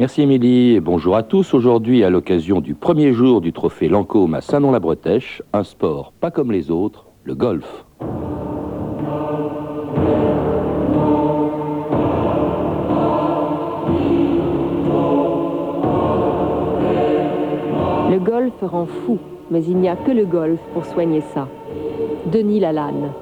Merci Émilie et bonjour à tous. Aujourd'hui, à l'occasion du premier jour du trophée Lancôme à Saint-Nom-la-Bretèche, un sport pas comme les autres, le golf. Le golf rend fou, mais il n'y a que le golf pour soigner ça. Denis Lalanne.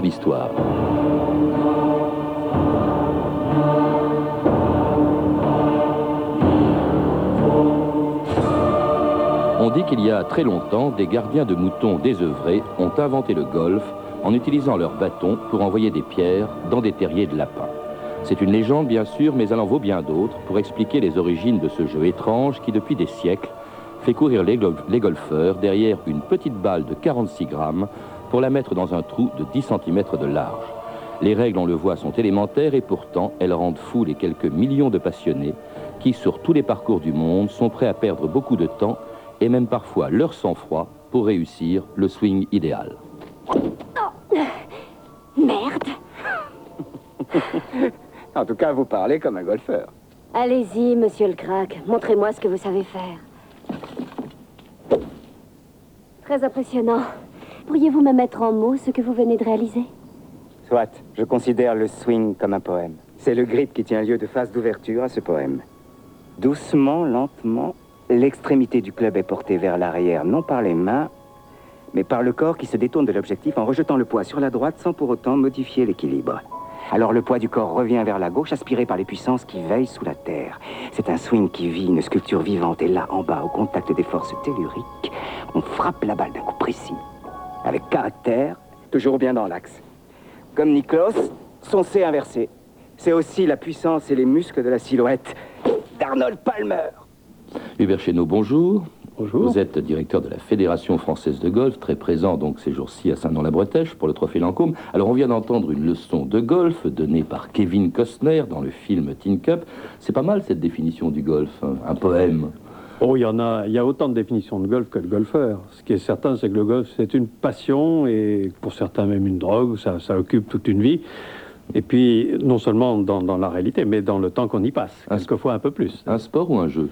D'histoire. On dit qu'il y a très longtemps, des gardiens de moutons désœuvrés ont inventé le golf en utilisant leurs bâtons pour envoyer des pierres dans des terriers de lapins. C'est une légende bien sûr, mais elle en vaut bien d'autres pour expliquer les origines de ce jeu étrange qui depuis des siècles fait courir les golfeurs derrière une petite balle de 46 grammes pour la mettre dans un trou de 10 cm de large. Les règles, on le voit, sont élémentaires et pourtant elles rendent fous les quelques millions de passionnés qui, sur tous les parcours du monde, sont prêts à perdre beaucoup de temps et même parfois leur sang-froid pour réussir le swing idéal. Oh. Merde En tout cas, vous parlez comme un golfeur. Allez-y, monsieur le crack. Montrez-moi ce que vous savez faire. Très impressionnant. Pourriez-vous me mettre en mots ce que vous venez de réaliser? Soit, je considère le swing comme un poème. C'est le grip qui tient lieu de phase d'ouverture à ce poème. Doucement, lentement, l'extrémité du club est portée vers l'arrière, non par les mains, mais par le corps qui se détourne de l'objectif en rejetant le poids sur la droite sans pour autant modifier l'équilibre. Alors le poids du corps revient vers la gauche, aspiré par les puissances qui veillent sous la terre. C'est un swing qui vit, une sculpture vivante, et là, en bas, au contact des forces telluriques, on frappe la balle d'un coup précis, avec caractère, toujours bien dans l'axe. Comme Niklos, son C inversé. C'est aussi la puissance et les muscles de la silhouette d'Arnold Palmer. Hubert Chéneau, bonjour. Bonjour. Vous êtes directeur de la Fédération française de golf, très présent donc ces jours-ci à Saint-Nom-la-Bretèche pour le Trophée Lancôme. Alors on vient d'entendre une leçon de golf donnée par Kevin Costner dans le film Teen Cup. C'est pas mal cette définition du golf, hein, un poème. Oh, il y en a, il y a autant de définitions de golf que de golfeur. Ce qui est certain, c'est que le golf, c'est une passion et pour certains même une drogue, ça, ça occupe toute une vie. Et puis, non seulement dans, dans la réalité, mais dans le temps qu'on y passe. Quelquefois un peu plus. Un sport ou un jeu?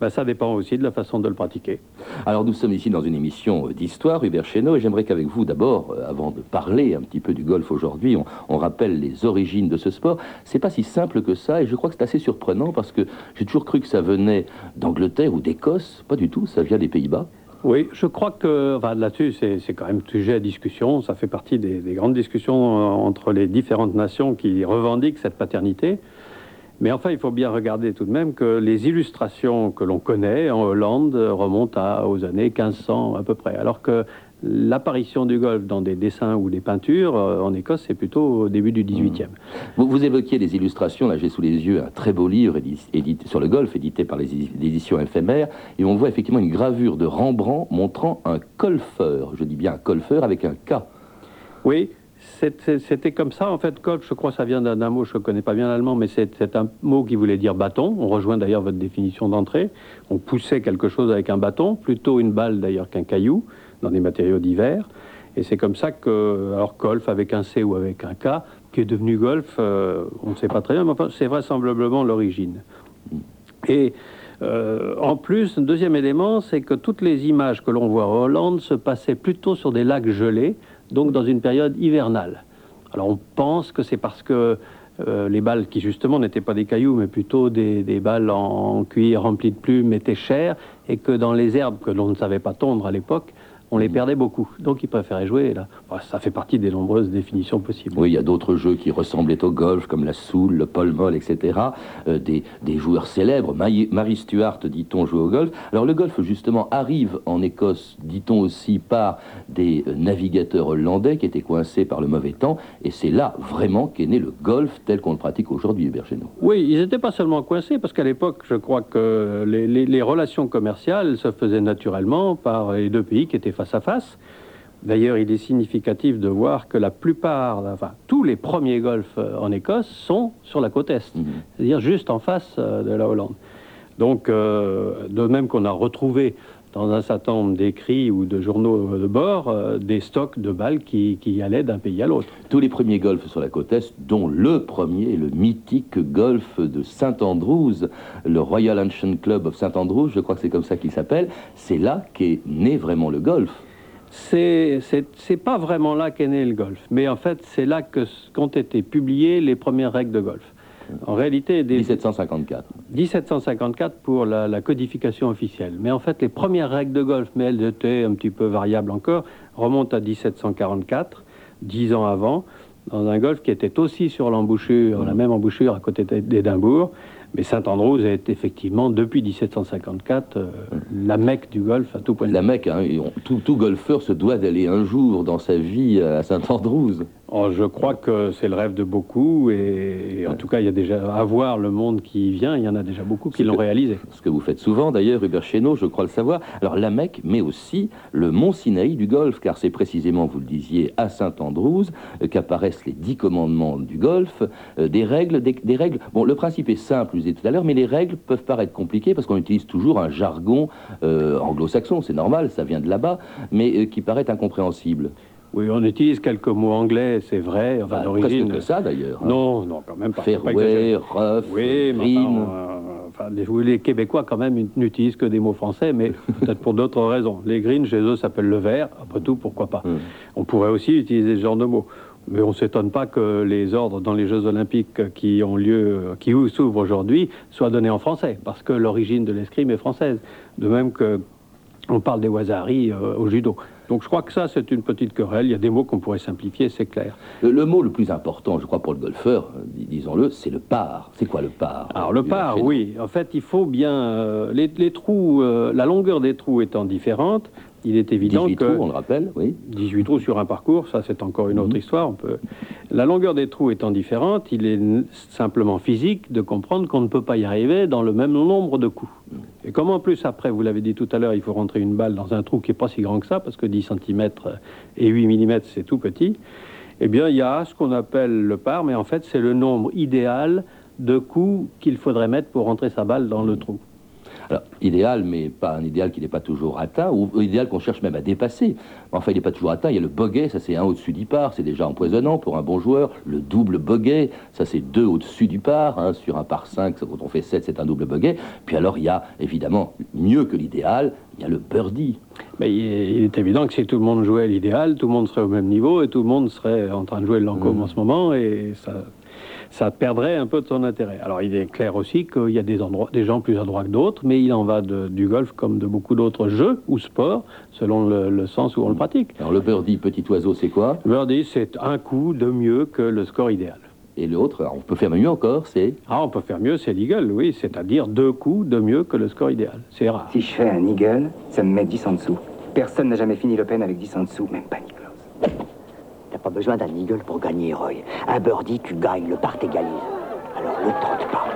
Ben, ça dépend aussi de la façon de le pratiquer. Alors nous sommes ici dans une émission euh, d'histoire, Hubert Chéneau, et j'aimerais qu'avec vous d'abord, euh, avant de parler un petit peu du golf aujourd'hui, on, on rappelle les origines de ce sport. C'est pas si simple que ça, et je crois que c'est assez surprenant parce que j'ai toujours cru que ça venait d'Angleterre ou d'Écosse. Pas du tout, ça vient des Pays-Bas. Oui, je crois que enfin, là-dessus, c'est quand même sujet à discussion. Ça fait partie des, des grandes discussions euh, entre les différentes nations qui revendiquent cette paternité. Mais enfin, il faut bien regarder tout de même que les illustrations que l'on connaît en Hollande remontent à- aux années 1500 à peu près. Alors que l'apparition du golf dans des dessins ou des peintures euh, en Écosse, c'est plutôt au début du 18e. Vous, vous évoquiez les illustrations, là j'ai sous les yeux un très beau livre sur le golf, édité par les édi- éditions éphémères, et on voit effectivement une gravure de Rembrandt montrant un golfeur, je dis bien un golfeur avec un K. Oui, c'était comme ça. En fait, golf, je crois, ça vient d'un mot, je ne connais pas bien l'allemand, mais c'est un mot qui voulait dire bâton. On rejoint d'ailleurs votre définition d'entrée. On poussait quelque chose avec un bâton, plutôt une balle d'ailleurs qu'un caillou, dans des matériaux divers. Et c'est comme ça que, alors golf avec un C ou avec un K, qui est devenu golf, euh, on ne sait pas très bien, mais c'est vraisemblablement l'origine. Et euh, en plus, un deuxième élément, c'est que toutes les images que l'on voit en Hollande se passaient plutôt sur des lacs gelés, donc dans une période hivernale. Alors on pense que c'est parce que euh, les balles qui justement n'étaient pas des cailloux, mais plutôt des, balles en, en cuir remplies de plumes étaient chères, et que dans les herbes que l'on ne savait pas tondre à l'époque, on les perdait beaucoup. Donc ils préféraient jouer là. Enfin, ça fait partie des nombreuses définitions possibles. Oui, il y a d'autres jeux qui ressemblaient au golf, comme la soule, le pole moll, etc. Euh, des, des joueurs célèbres, Marie, Marie Stuart, dit-on, joue au golf. Alors le golf, justement, arrive en Écosse, dit-on aussi, par des euh, navigateurs hollandais qui étaient coincés par le mauvais temps. Et c'est là, vraiment, qu'est né le golf tel qu'on le pratique aujourd'hui, Hubert. Oui, ils n'étaient pas seulement coincés, parce qu'à l'époque, je crois que les, les- les relations commerciales se faisaient naturellement par les deux pays qui étaient face à face. D'ailleurs, il est significatif de voir que la plupart, enfin tous les premiers golfs euh, en Écosse sont sur la côte est, Mhm. c'est-à-dire juste en face euh, de la Hollande. Donc, euh, de même qu'on a retrouvé dans un certain nombre d'écrits ou de journaux de bord euh, des stocks de balles qui, qui allaient d'un pays à l'autre. Tous les premiers golfs sur la côte Est, dont le premier, le mythique golf de Saint-Andrews, le Royal Ancient Club of Saint Andrews, je crois que c'est comme ça qu'il s'appelle, c'est là qu'est né vraiment le golf. C'est pas vraiment là qu'est né le golf, mais en fait, c'est là que qu'ont été publiées les premières règles de golf. En réalité, dès 1754. 1754 pour la, la codification officielle. Mais en fait, les premières règles de golf, mais elles étaient un petit peu variables encore, remontent à 1744, dix ans avant, dans un golf qui était aussi sur l'embouchure, la même embouchure à côté d'Édimbourg. Mais Saint-Andrews est effectivement, depuis 1754, euh, la mecque du golf à tout point de La vue. Mecque, hein, on- tout, tout golfeur se doit d'aller un jour dans sa vie à Saint-Andrews. Oh, je crois que c'est le rêve de beaucoup, et, et en tout cas, il y a déjà, à voir le monde qui vient, il y en a déjà beaucoup qui l'ont réalisé. Ce que vous faites souvent d'ailleurs, Hubert Chénaud, je crois le savoir. Alors la Mecque, mais aussi le mont Sinaï du golf, car c'est précisément, vous le disiez, à Saint-Andrews euh, qu'apparaissent les dix commandements du golf, euh, des règles, des, des règles. Bon, le principe est simple, vous disais tout à l'heure, mais les règles peuvent paraître compliquées parce qu'on utilise toujours un jargon euh, anglo-saxon, c'est normal, ça vient de là-bas, mais qui paraît incompréhensible. Oui, on utilise quelques mots anglais, c'est vrai, enfin Bah, d'origine. presque que ça d'ailleurs. hein. Non, non, quand même pas. Fairway, rough, Oui, mais green. enfin, euh, enfin, les, Québécois, quand même, n'utilisent que des mots français, mais peut-être pour d'autres raisons. Les greens, chez eux, s'appellent le vert. Après tout, pourquoi pas? Hum. On pourrait aussi utiliser ce genre de mots. Mais on ne s'étonne pas que les ordres dans les Jeux Olympiques qui ont lieu, qui s'ouvrent aujourd'hui, soient donnés en français, parce que l'origine de l'escrime est française. De même que on parle des wasaris euh, au judo. Donc je crois que ça, c'est une petite querelle. Il y a des mots qu'on pourrait simplifier, c'est clair. Le, le mot le plus important, je crois, pour le golfeur, euh, dis- disons-le, c'est le par. C'est quoi le par? Alors le par, oui. En fait, il faut bien euh, les, les trous, euh, la longueur des trous étant différente, il est évident 18 que trous, on le rappelle, oui. 18 trous sur un parcours, ça c'est encore une autre Mhm. histoire. On peut... La longueur des trous étant différente, il est simplement physique de comprendre qu'on ne peut pas y arriver dans le même nombre de coups. Et comme en plus après, vous l'avez dit tout à l'heure, il faut rentrer une balle dans un trou qui n'est pas si grand que ça, parce que 10 cm et 8 mm c'est tout petit, eh bien il y a ce qu'on appelle le par, mais en fait c'est le nombre idéal de coups qu'il faudrait mettre pour rentrer sa balle dans le trou. Alors, idéal, mais pas un idéal qui n'est pas toujours atteint, ou idéal qu'on cherche même à dépasser. Enfin, il n'est pas toujours atteint. Il y a le bogey, ça c'est un au-dessus du par, c'est déjà empoisonnant pour un bon joueur. Le double bogey, ça c'est deux au-dessus du par. hein. Sur un par 5, quand on fait 7, c'est un double bogey. Puis alors, il y a évidemment, mieux que l'idéal, il y a le birdie. Mais il est, évident que si tout le monde jouait l'idéal, tout le monde serait au même niveau et tout le monde serait en train de jouer le Lancôme Mhm. en ce moment et ça, ça perdrait un peu de son intérêt. Alors il est clair aussi qu'il y a des, endroits, des gens plus adroits que d'autres, mais il en va de- du golf comme de beaucoup d'autres jeux ou sports, selon le, le sens où on le pratique. Alors, le birdie, petit oiseau, c'est quoi? Le birdie, c'est un coup de mieux que le score idéal. Et l'autre, on peut faire mieux encore, c'est? Ah, on peut faire mieux, c'est l'eagle, oui, c'est-à-dire deux coups de mieux que le score idéal. C'est rare. Si je fais un eagle, ça me met 10 en dessous. Personne n'a jamais fini l'Open avec 10 en dessous, même pas Nicolas. Pas besoin d'un eagle pour gagner, Roy. Un birdie, tu gagnes, le par t'égalise. Alors le tente pas.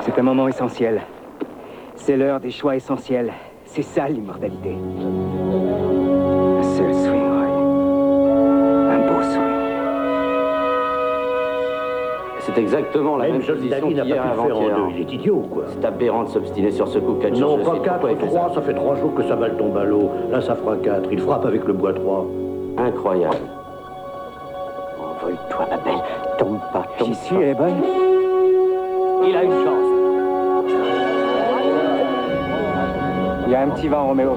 C'est un moment essentiel. C'est l'heure des choix essentiels. C'est ça l'immortalité. C'est exactement la même, Même position qu'hier pas pu le faire en avant-hier. deux, il est idiot, quoi. C'est aberrant de s'obstiner sur ce coup 4 Non, pas 4, 3, ça fait 3 jours que sa balle tombe à l'eau. Là, ça fera 4. Il frappe avec le bois 3. Incroyable. Envole-toi, ma belle. Tombe pas, tombe J'y suis, pas. elle est bonne. Il a une chance. Il y a un petit vent, Roméo.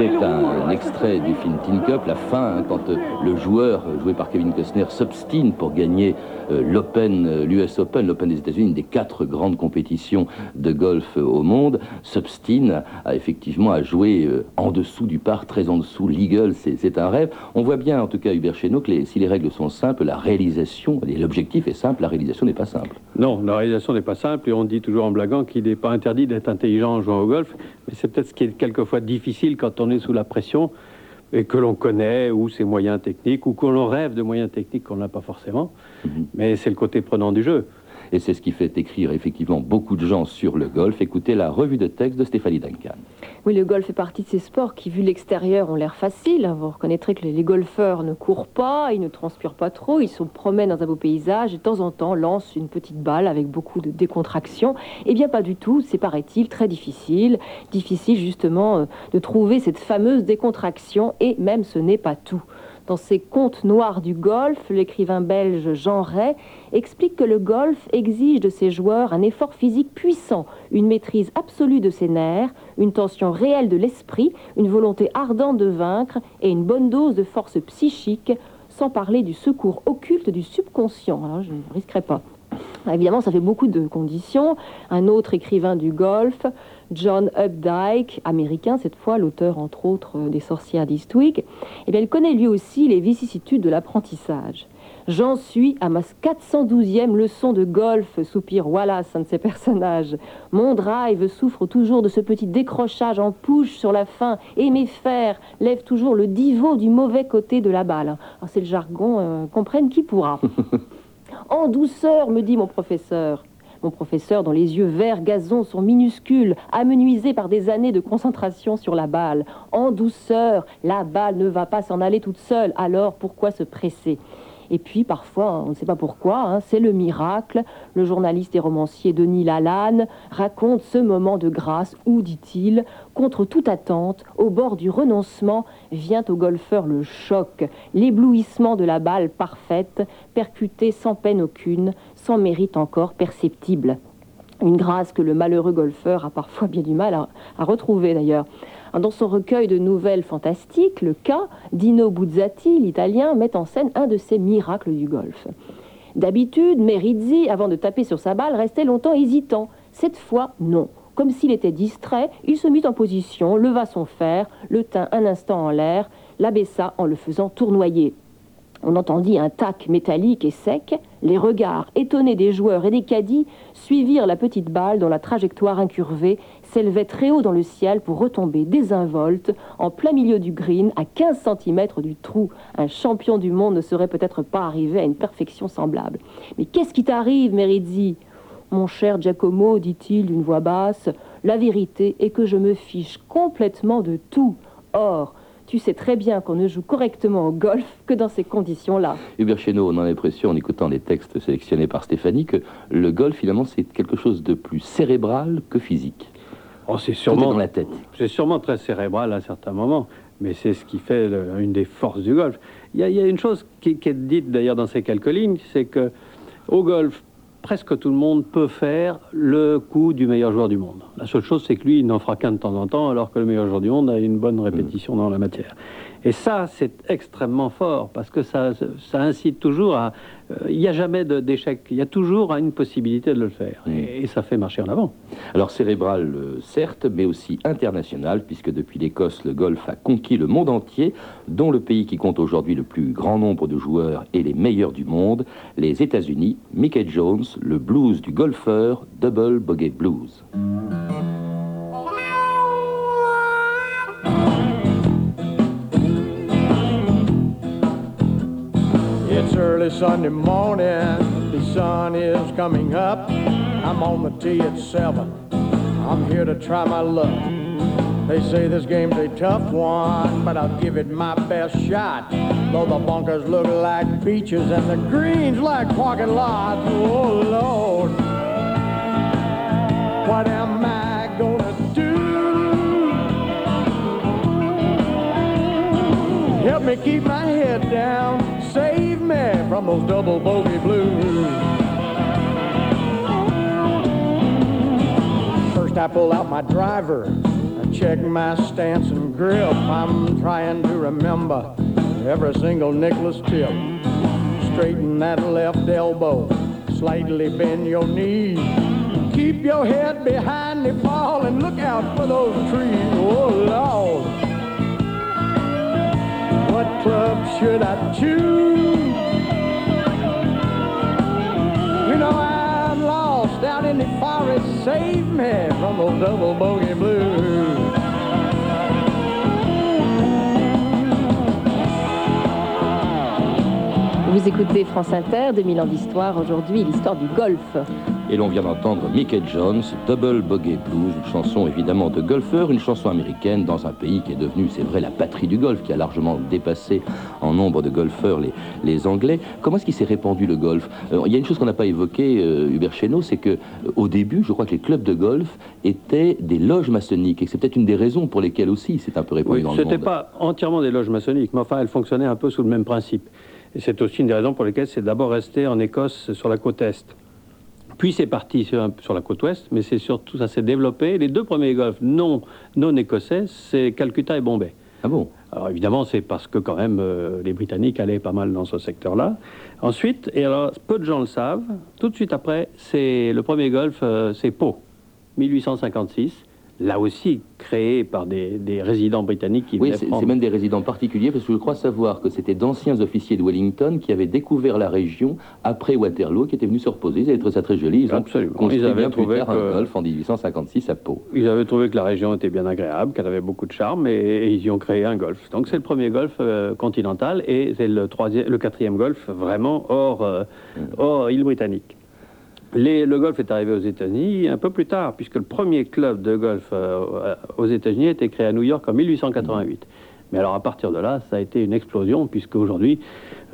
C'était un, extrait du film Tin Cup, la fin, hein, quand euh, le joueur, euh, joué par Kevin Costner, s'obstine pour gagner euh, l'Open, l'US Open, l'Open des États-Unis, une des quatre grandes compétitions de golf au monde, s'obstine à, effectivement à jouer en dessous du par, très en dessous, l'Eagle, c'est c'est un rêve. On voit bien, en tout cas, Hubert Chénaud, que si les règles sont simples, la réalisation, l'objectif est simple, la réalisation n'est pas simple. Non, la réalisation n'est pas simple et on dit toujours en blaguant qu'il n'est pas interdit d'être intelligent en jouant au golf, mais c'est peut-être ce qui est quelquefois difficile quand on est sous la pression, et que l'on connaît, ou ses moyens techniques, ou que l'on rêve de moyens techniques qu'on n'a pas forcément. Mhm. Mais c'est le côté prenant du jeu. Et c'est ce qui fait écrire effectivement beaucoup de gens sur le golf. Écoutez la revue de texte de Stéphanie Duncan. Oui, le golf fait partie de ces sports qui, vu l'extérieur, ont l'air faciles. Vous reconnaîtrez que les, les golfeurs ne courent pas, ils ne transpirent pas trop, ils se promènent dans un beau paysage et de temps en temps lancent une petite balle avec beaucoup de décontraction. Eh bien, pas du tout, c'est paraît-il très difficile. Difficile justement euh, de trouver cette fameuse décontraction et même ce n'est pas tout. Dans ses Contes noirs du golf, l'écrivain belge Jean Ray explique que le golf exige de ses joueurs un effort physique puissant, une maîtrise absolue de ses nerfs, une tension réelle de l'esprit, une volonté ardente de vaincre et une bonne dose de force psychique, sans parler du secours occulte du subconscient. Alors, je ne risquerai pas. Évidemment, ça fait beaucoup de conditions. Un autre écrivain du golf, John Updike, américain cette fois, l'auteur entre autres euh, des Sorcières d'Eastwick, eh bien, il connaît lui aussi les vicissitudes de l'apprentissage. J'en suis à ma 412e leçon de golf, soupire Wallace, un de ses personnages. Mon drive souffre toujours de ce petit décrochage en push sur la fin, et mes fers lèvent toujours le divot du mauvais côté de la balle. Alors, C'est le jargon, euh, comprenne qui pourra. En douceur, me dit mon professeur. Mon professeur, dont les yeux verts gazon sont minuscules, amenuisés par des années de concentration sur la balle. En douceur, la balle ne va pas s'en aller toute seule, alors pourquoi se presser? Et puis parfois, on ne sait pas pourquoi, hein, c'est le miracle. Le journaliste et romancier Denis Lalanne raconte ce moment de grâce où, dit-il, contre toute attente, au bord du renoncement, vient au golfeur le choc, l'éblouissement de la balle parfaite, percutée sans peine aucune, sans mérite encore perceptible. Une grâce que le malheureux golfeur a parfois bien du mal à, retrouver d'ailleurs. Dans son recueil de nouvelles fantastiques, le cas, Dino Buzzati, l'italien, met en scène un de ces miracles du golf. D'habitude, Merizzi, avant de taper sur sa balle, restait longtemps hésitant. Cette fois, non. Comme s'il était distrait, il se mit en position, leva son fer, le tint un instant en l'air, l'abaissa en le faisant tournoyer. On entendit un tac métallique et sec. Les regards étonnés des joueurs et des caddies suivirent la petite balle dont la trajectoire incurvée s'élevait très haut dans le ciel pour retomber désinvolte en plein milieu du green à 15 cm du trou. Un champion du monde ne serait peut-être pas arrivé à une perfection semblable. Mais qu'est-ce qui t'arrive, Merizzi? Mon cher Giacomo, dit-il d'une voix basse, la vérité est que je me fiche complètement de tout. Or, tu sais très bien qu'on ne joue correctement au golf que dans ces conditions-là. Hubert Chénaud, on a l'impression, en écoutant les textes sélectionnés par Stéphanie, que le golf, finalement, c'est quelque chose de plus cérébral que physique. Oh, c'est sûrement dans la tête. C'est sûrement très cérébral à certains moments, mais c'est ce qui fait le- une des forces du golf. Il y a, il y a une chose qui, qui est dite d'ailleurs dans ces quelques lignes, c'est que au golf, presque tout le monde peut faire le coup du meilleur joueur du monde. La seule chose, c'est que lui, il n'en fera qu'un de temps en temps, alors que le meilleur joueur du monde a une bonne répétition dans la matière. Et ça, c'est extrêmement fort, parce que ça, ça incite toujours à... euh, Il n'y a jamais d'échec, il y a toujours une possibilité de le faire, et, et ça fait marcher en avant. Alors cérébral, euh, certes, mais aussi international, puisque depuis l'Écosse, le golf a conquis le monde entier, dont le pays qui compte aujourd'hui le plus grand nombre de joueurs et les meilleurs du monde, les États-Unis, Mickey Jones, le blues du golfeur, Double Bogey Blues. Early Sunday morning, the sun is coming up. I'm on the tee at seven. I'm here to try my luck. They say this game's a tough one, but I'll give it my best shot. Though the bunkers look like beaches and the greens like parking lots. Oh Lord, what am I gonna do? Help me keep my head down. Those double bogey blues. First, I pull out my driver. I check my stance and grip. I'm trying to remember every single Nicholas tip. Straighten that left elbow. Slightly bend your knee. Keep your head behind the ball and look out for those trees. Oh, Lord. What club should I choose? Vous écoutez France Inter, 2000 ans d'histoire, aujourd'hui l'histoire du golf. Et l'on vient d'entendre Mickey Jones, Double Bogey Blues, une chanson évidemment de golfeur, une chanson américaine dans un pays qui est devenu, c'est vrai, la patrie du golf, qui a largement dépassé en nombre de golfeurs les, les Anglais. Comment est-ce qu'il s'est répandu le golf? Euh, Il y a une chose qu'on n'a pas évoquée, euh, Hubert Chénaud, c'est que euh, au début, je crois que les clubs de golf étaient des loges maçonniques, et c'est peut-être une des raisons pour lesquelles aussi c'est un peu répandu Oui, dans le c'était monde. pas entièrement des loges maçonniques, mais enfin, elles fonctionnaient un peu sous le même principe. Et c'est aussi une des raisons pour lesquelles c'est d'abord resté en Écosse sur la côte est. Puis c'est parti sur, sur la côte ouest, mais c'est surtout ça s'est développé. Les deux premiers golfs non, non écossais, c'est Calcutta et Bombay. Ah bon? Alors évidemment, c'est parce que quand même euh, les Britanniques allaient pas mal dans ce secteur-là. Ensuite, et alors peu de gens le savent, tout de suite après, c'est le premier golf, euh, c'est Pau, 1856. Là aussi créé par des, des résidents britanniques qui Oui, c'est prendre. même des résidents particuliers, parce que je crois savoir que c'était d'anciens officiers de Wellington qui avaient découvert la région après Waterloo, qui étaient venus se reposer. Ils avaient trouvé ça très joli. Ils ont Absolument. construit Ils avaient bien plus trouvé tard que- un golf en 1856 à Pau. Ils avaient trouvé que la région était bien agréable, qu'elle avait beaucoup de charme, et, et ils y ont créé un golf. Donc c'est le premier golf euh, continental, et c'est le, troisième, le quatrième golf vraiment hors, euh, hors île britannique. Le golf est arrivé aux États-Unis un peu plus tard, puisque le premier club de golf euh, aux États-Unis a été créé à New York en 1888. Mais alors à partir de là, ça a été une explosion, puisque aujourd'hui,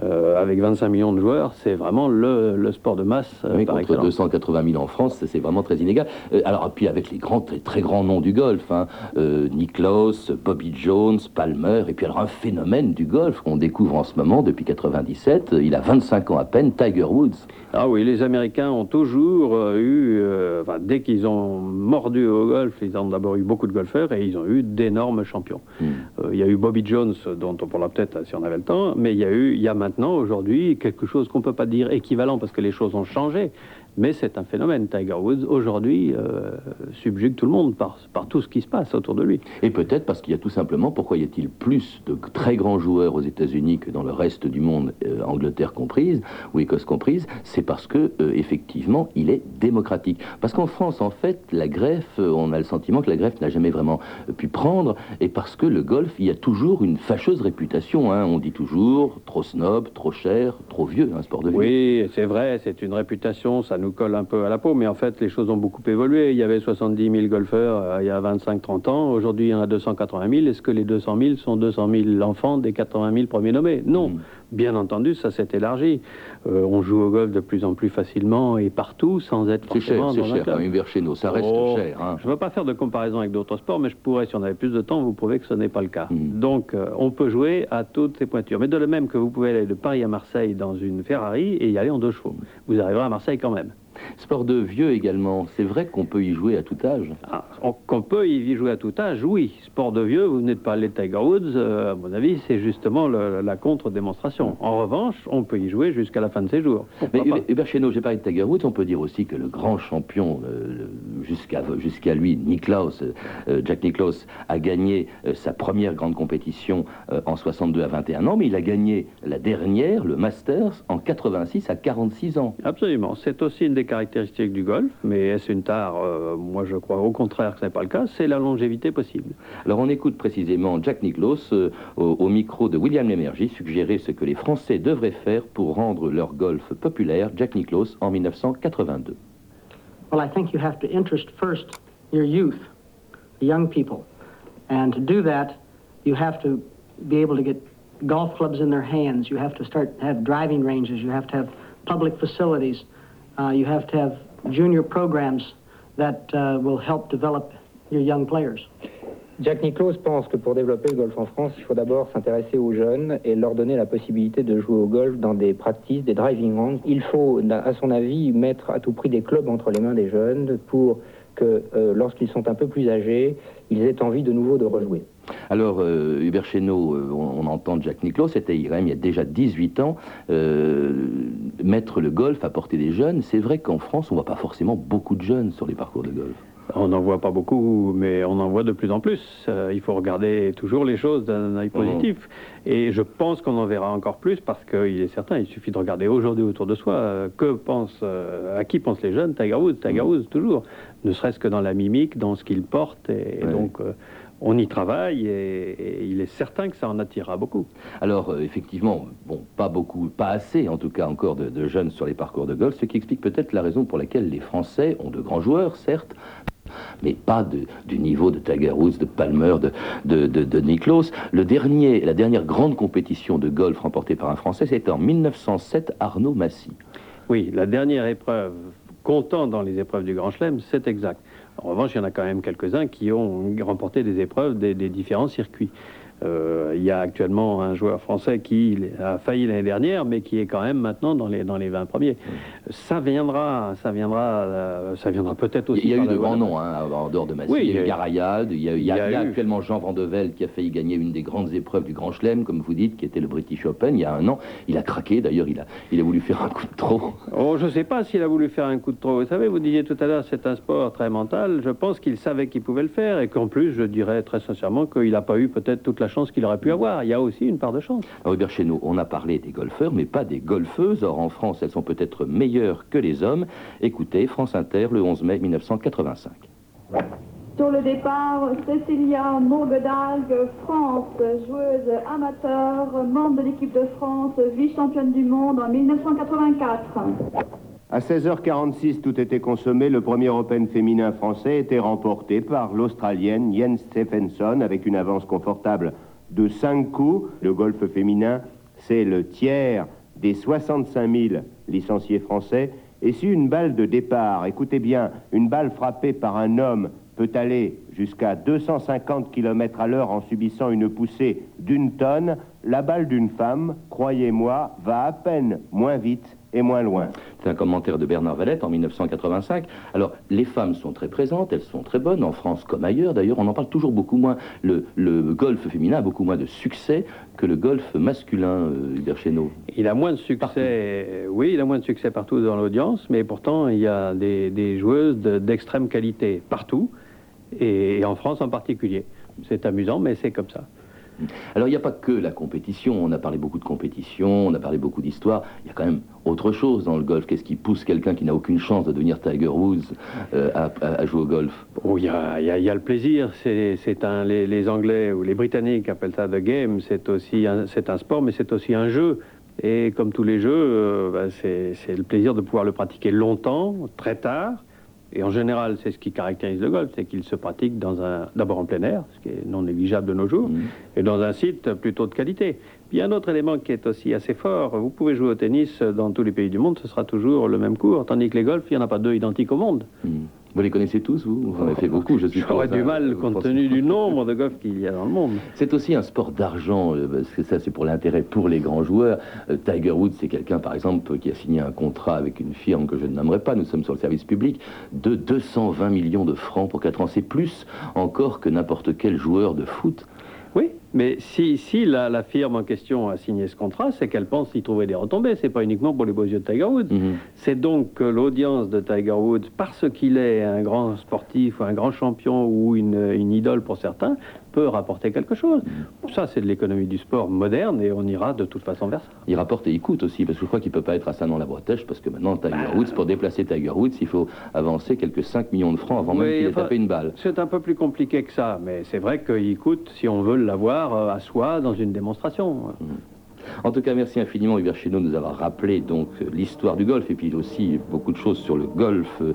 euh, avec 25 millions de joueurs, c'est vraiment le, le sport de masse euh, Oui, par contre excellence. 280 000 en France, c'est vraiment très inégal. Euh, alors, puis avec les grands, très, très grands noms du golf, hein, euh, Nicklaus, Bobby Jones, Palmer, et puis alors un phénomène du golf qu'on découvre en ce moment depuis 97, euh, il a 25 ans à peine, Tiger Woods. Ah oui, les Américains ont toujours eu, enfin, dès qu'ils ont mordu au golf, ils ont d'abord eu beaucoup de golfeurs et ils ont eu d'énormes champions. Hmm. Il y a eu Bobby Jones, dont on parlera peut-être si on avait le temps, mais il y a eu, il y a maintenant, aujourd'hui, quelque chose qu'on ne peut pas dire équivalent parce que les choses ont changé, mais c'est un phénomène. Tiger Woods, aujourd'hui, euh, subjugue tout le monde par, par tout ce qui se passe autour de lui. Et peut-être parce qu'il y a tout simplement, pourquoi y a-t-il plus de très grands joueurs aux États-Unis que dans le reste du monde, euh, Angleterre comprise, ou Écosse comprise, c'est parce que, euh, effectivement, il est démocratique. Parce qu'en France, en fait, la greffe, on a le sentiment que la greffe n'a jamais vraiment pu prendre, et parce que le golf, il y a toujours une fâcheuse réputation. hein. On dit toujours trop snob, trop cher, trop vieux, un sport de vieux. Oui, c'est vrai, c'est une réputation, ça nous colle un peu à la peau, mais en fait, les choses ont beaucoup évolué. Il y avait 70 000 golfeurs euh, il y a 25-30 ans, aujourd'hui il y en a 280 000. Est-ce que les 200 000 sont 200 000 enfants des 80 000 premiers nommés? Non. Mm. Bien entendu, ça s'est élargi. Euh, on joue au golf de plus en plus facilement et partout, sans être C'est cher, c'est cher, quand même, chez nous, ça reste Oh, cher. hein. Je ne veux pas faire de comparaison avec d'autres sports, mais je pourrais, si on avait plus de temps, vous prouver que ce n'est pas le cas. Mm. Donc, euh, on peut jouer à toutes ces pointures. Mais de la même que vous pouvez aller de Paris à Marseille dans une Ferrari et y aller en deux chevaux. Vous arriverez à Marseille quand même. Sport de vieux également, c'est vrai qu'on peut y jouer à tout âge. Ah, on- qu'on peut y jouer à tout âge, oui. Sport de vieux, vous venez de parler de Tiger Woods, euh, à mon avis, c'est justement le- la contre-démonstration. En revanche, on peut y jouer jusqu'à la fin de ses jours. Pourquoi Mais Hubert- Chénaud, j'ai parlé de Tiger Woods, on peut dire aussi que le grand champion, euh, jusqu'à lui, Nicklaus, euh, Jack Nicklaus, a gagné sa première grande compétition en 62 à 21 ans, mais il a gagné la dernière, le Masters, en 86 à 46 ans. Absolument. C'est aussi une des caractéristiques du golf, mais est-ce une tare Euh, Moi, je crois au contraire que ce n'est pas le cas. C'est la longévité possible. Alors on écoute précisément Jack Nicklaus euh, au, au micro de William Lémergie suggérer ce que les Français devraient faire pour rendre leur golf populaire, Jack Nicklaus, en 1982. Well, I think you have to interest first your youth, the young people. And to do that, you have to be able to get golf clubs in their hands. You have to start have driving ranges. You have to have public facilities. Uh, you have to have junior programs that uh, will help develop your young players. Jack Nicklaus pense que pour développer le golf en France, il faut d'abord s'intéresser aux jeunes et leur donner la possibilité de jouer au golf dans des practices, des driving ranges. Il faut, à son avis, mettre à tout prix des clubs entre les mains des jeunes pour que euh, lorsqu'ils sont un peu plus âgés, ils aient envie de nouveau de rejouer. Alors, euh, Hubert Chénaud, euh, on, entend Jack Nicklaus, c'était même il y a déjà 18 ans, euh, mettre le golf à portée des jeunes. C'est vrai qu'en France, on voit pas forcément beaucoup de jeunes sur les parcours de golf. On n'en voit pas beaucoup, mais on en voit de plus en plus. Euh, il faut regarder toujours les choses d'un œil positif. Et je pense qu'on en verra encore plus parce qu'il est certain, il suffit de regarder aujourd'hui autour de soi euh, que pensent, euh, à qui pensent les jeunes. Tiger Woods, Tiger Woods toujours. Ne serait-ce que dans la mimique, dans ce qu'il porte. Et, Ouais. donc, on y travaille et, et, il est certain que ça en attirera beaucoup. Alors, euh, effectivement, bon, pas beaucoup, pas assez en tout cas encore de, de jeunes sur les parcours de golf, ce qui explique peut-être la raison pour laquelle les Français ont de grands joueurs, certes, mais pas du niveau de Tiger Woods, de Palmer, de, de, de, Nicklaus. Le dernier, la dernière grande compétition de golf remportée par un Français, c'était en 1907, Arnaud Massy. Oui, la dernière épreuve comptant dans les épreuves du Grand Chelem, c'est exact. En revanche, il y en a quand même quelques-uns qui ont remporté des épreuves des différents circuits. Euh, il y a actuellement un joueur français qui a failli l'année dernière, mais qui est quand même maintenant dans les, dans les 20 premiers. Ça viendra, ça viendra, euh, ça viendra peut-être aussi. Il y a eu de grands noms hein, en dehors de Massy. Oui, il y a eu Garayad, il y a, il y a- il y a il y a eu- actuellement Jean Van de Velde qui a failli gagner une des grandes épreuves du Grand Chelem, comme vous dites, qui était le British Open il y a un an. Il a craqué, d'ailleurs, il a, il a voulu faire un coup de trop. Oh, je ne sais pas s'il a voulu faire un coup de trop. Vous savez, vous disiez tout à l'heure, c'est un sport très mental. Je pense qu'il savait qu'il pouvait le faire et qu'en plus, je dirais très sincèrement qu'il n'a pas eu peut-être toute la chance qu'il aurait pu avoir. Il y a aussi une part de chance. Hubert Chénaud, on a parlé des golfeurs, mais pas des golfeuses. Or, en France, elles sont peut-être meilleures que les hommes. Écoutez, France Inter, le 11 mai 1985. Sur le départ, Cécilia Mourgedalgue, France, joueuse amateur, membre de l'équipe de France, vice-championne du monde en 1984. À 16h46, tout était consommé. Le premier Open féminin français était remporté par l'Australienne Jens Stephenson avec une avance confortable de 5 coups. Le golf féminin, c'est le tiers des 65 000 licenciés français. Et si une balle de départ, écoutez bien, une balle frappée par un homme peut aller jusqu'à 250 km à l'heure en subissant une poussée d'une tonne, la balle d'une femme, croyez-moi, va à peine moins vite et moins loin. C'est un commentaire de Bernard Valette en 1985. Alors, les femmes sont très présentes, elles sont très bonnes, en France comme ailleurs. D'ailleurs, on en parle toujours beaucoup moins. Le, le golf féminin a beaucoup moins de succès que le golf masculin, euh, Hubert Chénaud. Il a moins de succès, oui, il a moins de succès partout dans l'audience, mais pourtant, il y a des, des joueuses de- d'extrême qualité partout, et, et en France en particulier. C'est amusant, mais c'est comme ça. Alors, il n'y a pas que la compétition. On a parlé beaucoup de compétition, on a parlé beaucoup d'histoire. Il y a quand même autre chose dans le golf. Qu'est-ce qui pousse quelqu'un qui n'a aucune chance de devenir Tiger Woods euh, à, jouer au golf? Oh, il y a, il y a- y a le plaisir. C'est un, les, Anglais ou les Britanniques appellent ça the game. C'est aussi un, un sport, mais c'est aussi un jeu. Et comme tous les jeux, euh, ben, c'est le plaisir de pouvoir le pratiquer longtemps, très tard. Et en général, c'est ce qui caractérise le golf, c'est qu'il se pratique dans un, d'abord en plein air, ce qui est non négligeable de nos jours, et dans un site plutôt de qualité. Puis il y a un autre élément qui est aussi assez fort. Vous pouvez jouer au tennis dans tous les pays du monde, ce sera toujours le même cours, tandis que les golfs, il n'y en a pas deux identiques au monde. Vous les connaissez tous, vous Vous en avez fait beaucoup, je suis J'aurais du mal compte tenu du nombre de golfs qu'il y a dans le monde. C'est aussi un sport d'argent, euh, parce que ça c'est pour l'intérêt pour les grands joueurs. Euh, Tiger Woods, c'est quelqu'un par exemple qui a signé un contrat avec une firme que je ne nommerai pas, nous sommes sur le service public, de 220 millions de francs pour 4 ans. C'est plus encore que n'importe quel joueur de foot. Mais si, si la, la firme en question a signé ce contrat, c'est qu'elle pense y trouver des retombées. C'est pas uniquement pour les beaux yeux de Tiger Woods. C'est donc que l'audience de Tiger Woods, parce qu'il est un grand sportif, ou un grand champion ou une, une idole pour certains, peut rapporter quelque chose. Ça, c'est de l'économie du sport moderne et on ira de toute façon vers ça. Il rapporte et il coûte aussi, parce que je crois qu'il ne peut pas être à Saint-Nom-la-Bretèche, parce que maintenant, Tiger Woods, pour déplacer Tiger Woods, il faut avancer quelques 5 millions de francs avant même qu'il ait enfin, tapé une balle. C'est un peu plus compliqué que ça, mais c'est vrai qu'il coûte si on veut l'avoir euh, à soi dans une démonstration. En tout cas, merci infiniment Hubert Chénaud de nous avoir rappelé donc l'histoire du golf et puis aussi beaucoup de choses sur le golf euh,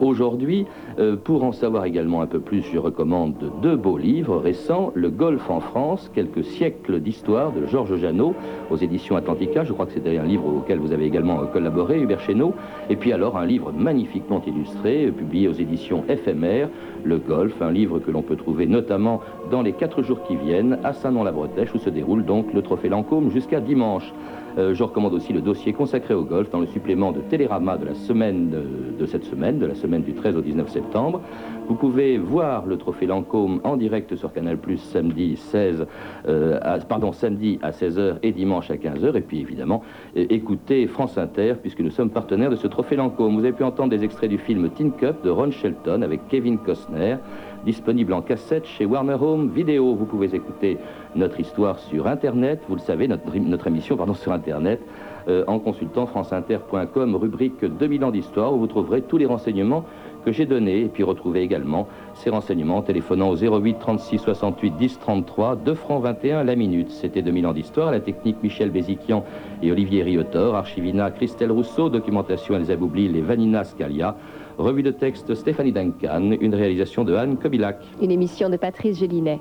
aujourd'hui. Euh, pour en savoir également un peu plus, je recommande deux beaux livres récents, Le golf en France, quelques siècles d'histoire de Georges Jeannot aux éditions Atlantica. Je crois que c'était un livre auquel vous avez également collaboré, Hubert Chénaud. Et puis alors un livre magnifiquement illustré, euh, publié aux éditions FMR, Le golf, un livre que l'on peut trouver notamment dans les quatre jours qui viennent à Saint-Nom-la-Bretèche où se déroule donc le trophée Lancôme jusqu'à dimanche. Euh, je recommande aussi le dossier consacré au golf dans le supplément de Télérama de la semaine de, cette semaine, de la semaine du 13 au 19 septembre. Vous pouvez voir le trophée Lancôme en direct sur Canal Plus samedi 16, euh, à- pardon samedi à 16h et dimanche à 15h. Et puis évidemment euh, écoutez France Inter puisque nous sommes partenaires de ce trophée Lancôme. Vous avez pu entendre des extraits du film Tin Cup de Ron Shelton avec Kevin Costner disponible en cassette chez Warner Home Vidéo. Vous pouvez écouter notre histoire sur Internet, vous le savez, notre, émission pardon, sur Internet. euh, en consultant franceinter.com, rubrique 2000 ans d'histoire, où vous trouverez tous les renseignements que j'ai donnés. Et puis retrouvez également ces renseignements en téléphonant au 08 36 68 10 33, 2 francs 21 la minute. C'était 2000 ans d'histoire, la technique Michel Béziquian et Olivier Riotor, Archivina Christelle Rousseau, documentation Elsa Boublil et Vanina Scalia. Revue de texte Stéphanie Duncan, une réalisation de Anne Kobilac. Une émission de Patrice Gélinet.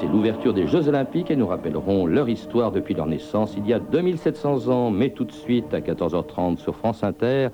C'est l'ouverture des Jeux Olympiques et nous rappellerons leur histoire depuis leur naissance il y a 2700 ans. Mais tout de suite, à 14h30 sur France Inter,